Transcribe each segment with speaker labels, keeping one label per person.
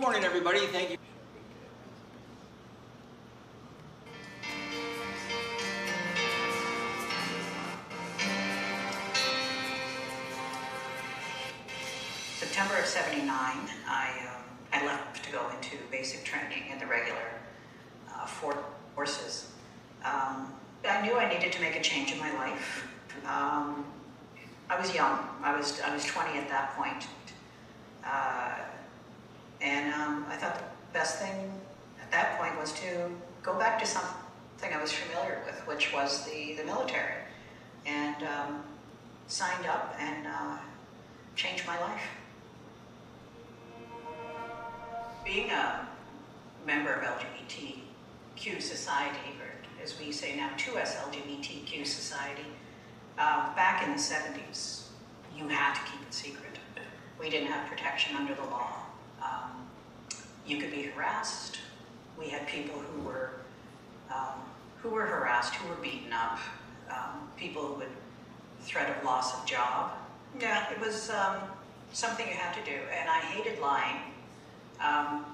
Speaker 1: Good morning, everybody. Thank you.
Speaker 2: September of 79, I, um, I left to go into basic training in the regular uh, forces. Um, I knew I needed to make a change in my life. Um, I was young. I was, I was 20 at that point. Uh, and um, I thought the best thing at that point was to go back to something I was familiar with, which was the, the military. And um, signed up and uh, changed my life. Being a member of LGBTQ society, or as we say now, 2S LGBTQ society, uh, back in the 70s, you had to keep it secret. We didn't have protection under the law. You could be harassed. We had people who were um, who were harassed, who were beaten up, um, people who would threat of loss of job. Yeah, it was um, something you had to do, and I hated lying. Um,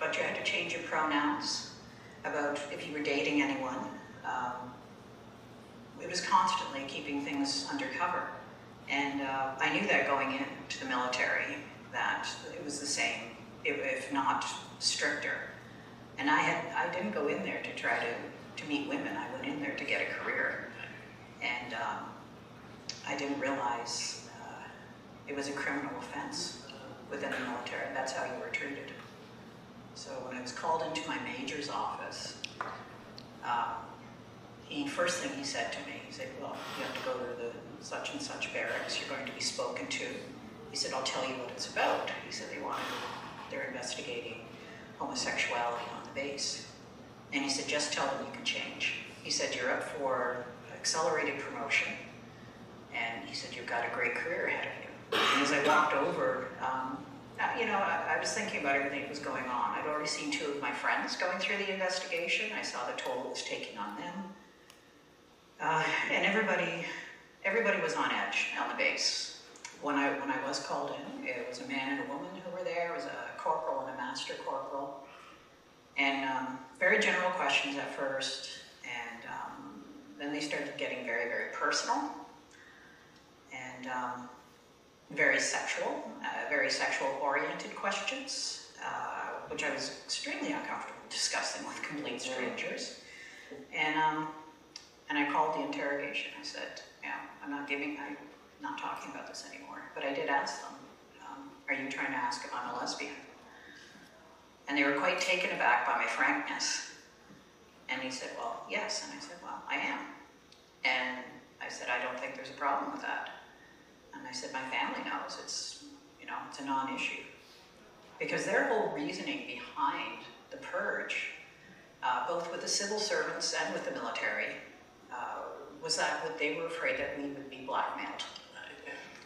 Speaker 2: but you had to change your pronouns about if you were dating anyone. Um, it was constantly keeping things undercover. And uh, I knew that going into the military, that it was the same, if, not stricter. And I had I didn't go in there to try to, to meet women. I went in there to get a career. And um, I didn't realize uh, it was a criminal offense within the military. That's how you were treated. So when I was called into my major's office, uh, he first thing he said to me, he said, "Well, you have to go to the such and such barracks. You're going to be spoken to." He said, "I'll tell you what it's about." He said they want they're investigating homosexuality on the base, and he said, "Just tell them you can change." He said, "You're up for accelerated promotion," and he said, "You've got a great career ahead of you." And as I walked over, um, you know, I, I, was thinking about everything that was going on. I'd already seen two of my friends going through the investigation. I saw the toll it was taking on them. Uh, and everybody, everybody was on edge on the base. When I, when I was called in, it was a man and a woman who were there. It was a corporal and a master corporal. And um, very general questions at first. And um, then they started getting very, very personal. And um, very sexual, uh, very sexual-oriented questions, uh, which I was extremely uncomfortable discussing with complete strangers. And um, and I called the interrogation. I said, "Yeah, I'm not giving. I'm not talking about this anymore." But I did ask them, um, "Are you trying to ask if I'm a lesbian?" And they were quite taken aback by my frankness. And he said, "Well, yes." And I said, "Well, I am." And I said, "I don't think there's a problem with that." And I said, my family knows it's, you know, it's a non-issue. Because their whole reasoning behind the purge, uh, both with the civil servants and with the military, uh, was that they were afraid that we would be blackmailed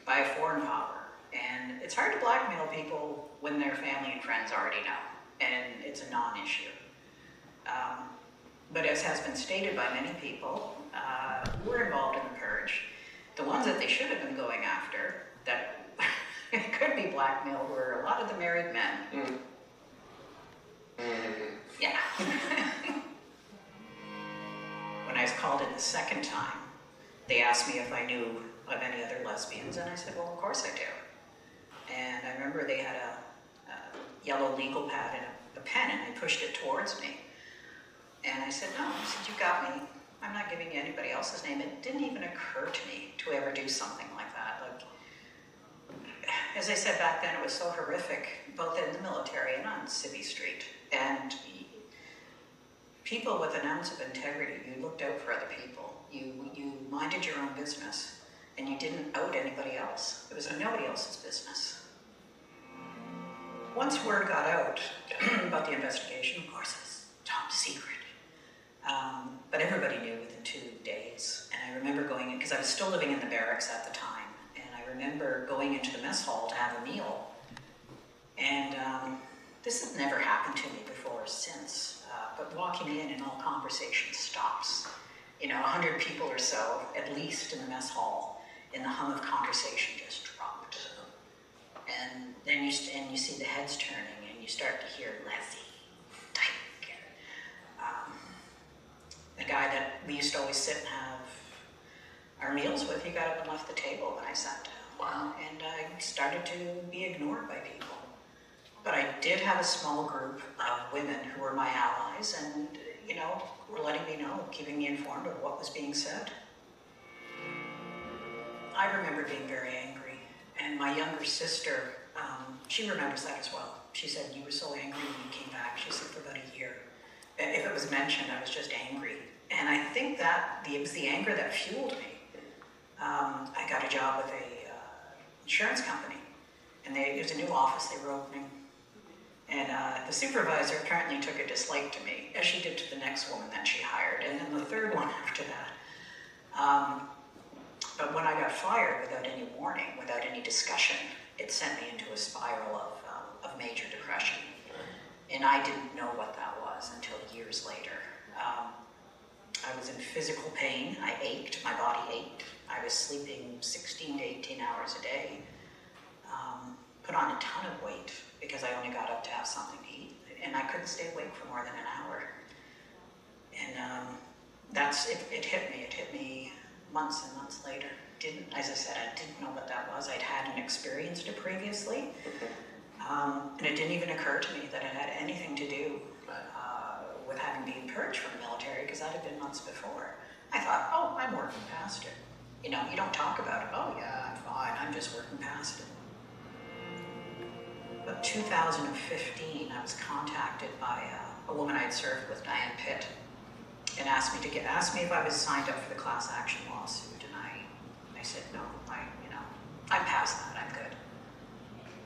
Speaker 2: by a foreign power. And it's hard to blackmail people when their family and friends already know, and it's a non-issue. Um, but as has been stated by many people uh, who were involved in the purge, the ones that they should have been going after, that could be blackmail, were a lot of the married men. Mm. Mm. Yeah. when I was called in the second time, they asked me if I knew of any other lesbians, and I said, well, of course I do. And I remember they had a, a yellow legal pad and a, a pen, and they pushed it towards me. And I said, no. I said, you got me. I'm not giving you anybody else's name. It didn't even occur to me to ever do something like that. Like, as I said back then, it was so horrific, both in the military and on Civvy Street. And people with an ounce of integrity, you looked out for other people. You, you minded your own business, and you didn't out anybody else. It was nobody else's business. Once word got out about the investigation, of course, it was top secret. Um, but everybody knew within two days. And I remember going in, because I was still living in the barracks at the time, and I remember going into the mess hall to have a meal. And um, this has never happened to me before or since, uh, but walking in and all conversation stops. You know, 100 people or so, at least in the mess hall, and the hum of conversation just dropped. And then you, and you see the heads turning, and you start to hear Leslie, Tyke. Um, the guy that we used to always sit and have our meals with, he got up and left the table when I sat down.
Speaker 1: Wow.
Speaker 2: And I started to be ignored by people. But I did have a small group of women who were my allies and, you know, were letting me know, keeping me informed of what was being said. I remember being very angry, and my younger sister, um, she remembers that as well. She said, You were so angry when you came back. She said, For about a year. If it was mentioned, I was just angry. And I think that the, it was the anger that fueled me. Um, I got a job with a uh, insurance company, and they, it was a new office they were opening. And uh, the supervisor apparently took a dislike to me, as she did to the next woman that she hired, and then the third one after that. Um, but when I got fired without any warning, without any discussion, it sent me into a spiral of, um, of major depression. And I didn't know what that was until years later. Um, I was in physical pain. I ached. My body ached. I was sleeping 16 to 18 hours a day. Um, put on a ton of weight because I only got up to have something to eat. And I couldn't stay awake for more than an hour. And um, that's, it, it hit me. It hit me months and months later. Didn't, as I said, I didn't know what that was. I'd hadn't experienced it previously. Um, and it didn't even occur to me that it had anything to do uh, with having been purged from the military because that had been months before. I thought, oh, I'm working past it. You know, you don't talk about it. Oh, yeah, I'm fine. I'm just working past it. But 2015, I was contacted by uh, a woman I'd served with, Diane Pitt, and asked me to get asked me if I was signed up for the class action lawsuit, and I I said no, I you know I'm past that, I'm good.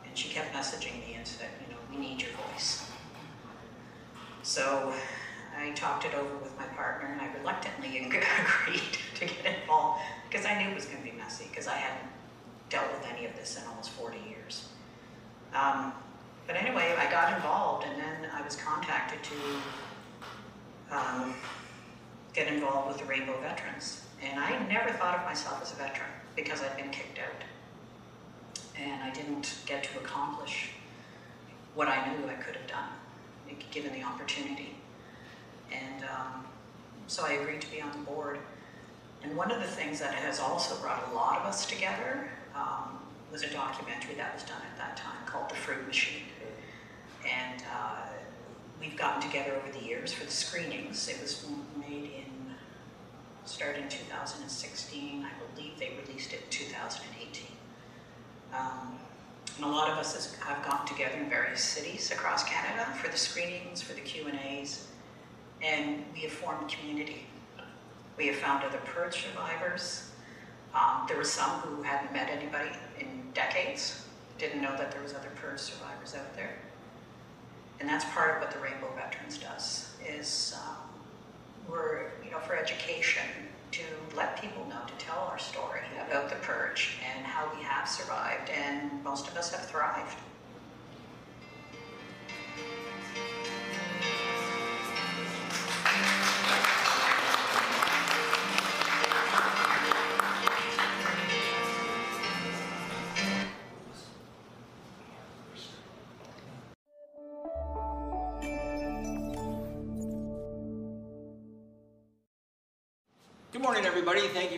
Speaker 2: And she kept messaging me and said, you know, we need your voice. So I talked it over with my partner, and I reluctantly agreed to get involved because I knew it was going to be messy because I hadn't dealt with any of this in almost 40 years. Um, but anyway, I got involved, and then I was contacted to um, get involved with the Rainbow Veterans. And I never thought of myself as a veteran because I'd been kicked out. And I didn't get to accomplish what I knew I could have done, given the opportunity. And um, so I agreed to be on the board. And one of the things that has also brought a lot of us together um, was a documentary that was done at that time called The Fruit Machine. And uh, we've gotten together over the years for the screenings. It was made in, started in 2016. I believe they released it in 2018. Um, and a lot of us have gotten together in various cities across Canada for the screenings, for the Q&As, and we have formed community. We have found other purge survivors. Um, there were some who hadn't met anybody in decades, didn't know that there was other purge survivors out there. And that's part of what the Rainbow Veterans does, is um, we're, you know, for education,
Speaker 1: morning, everybody. Thank you.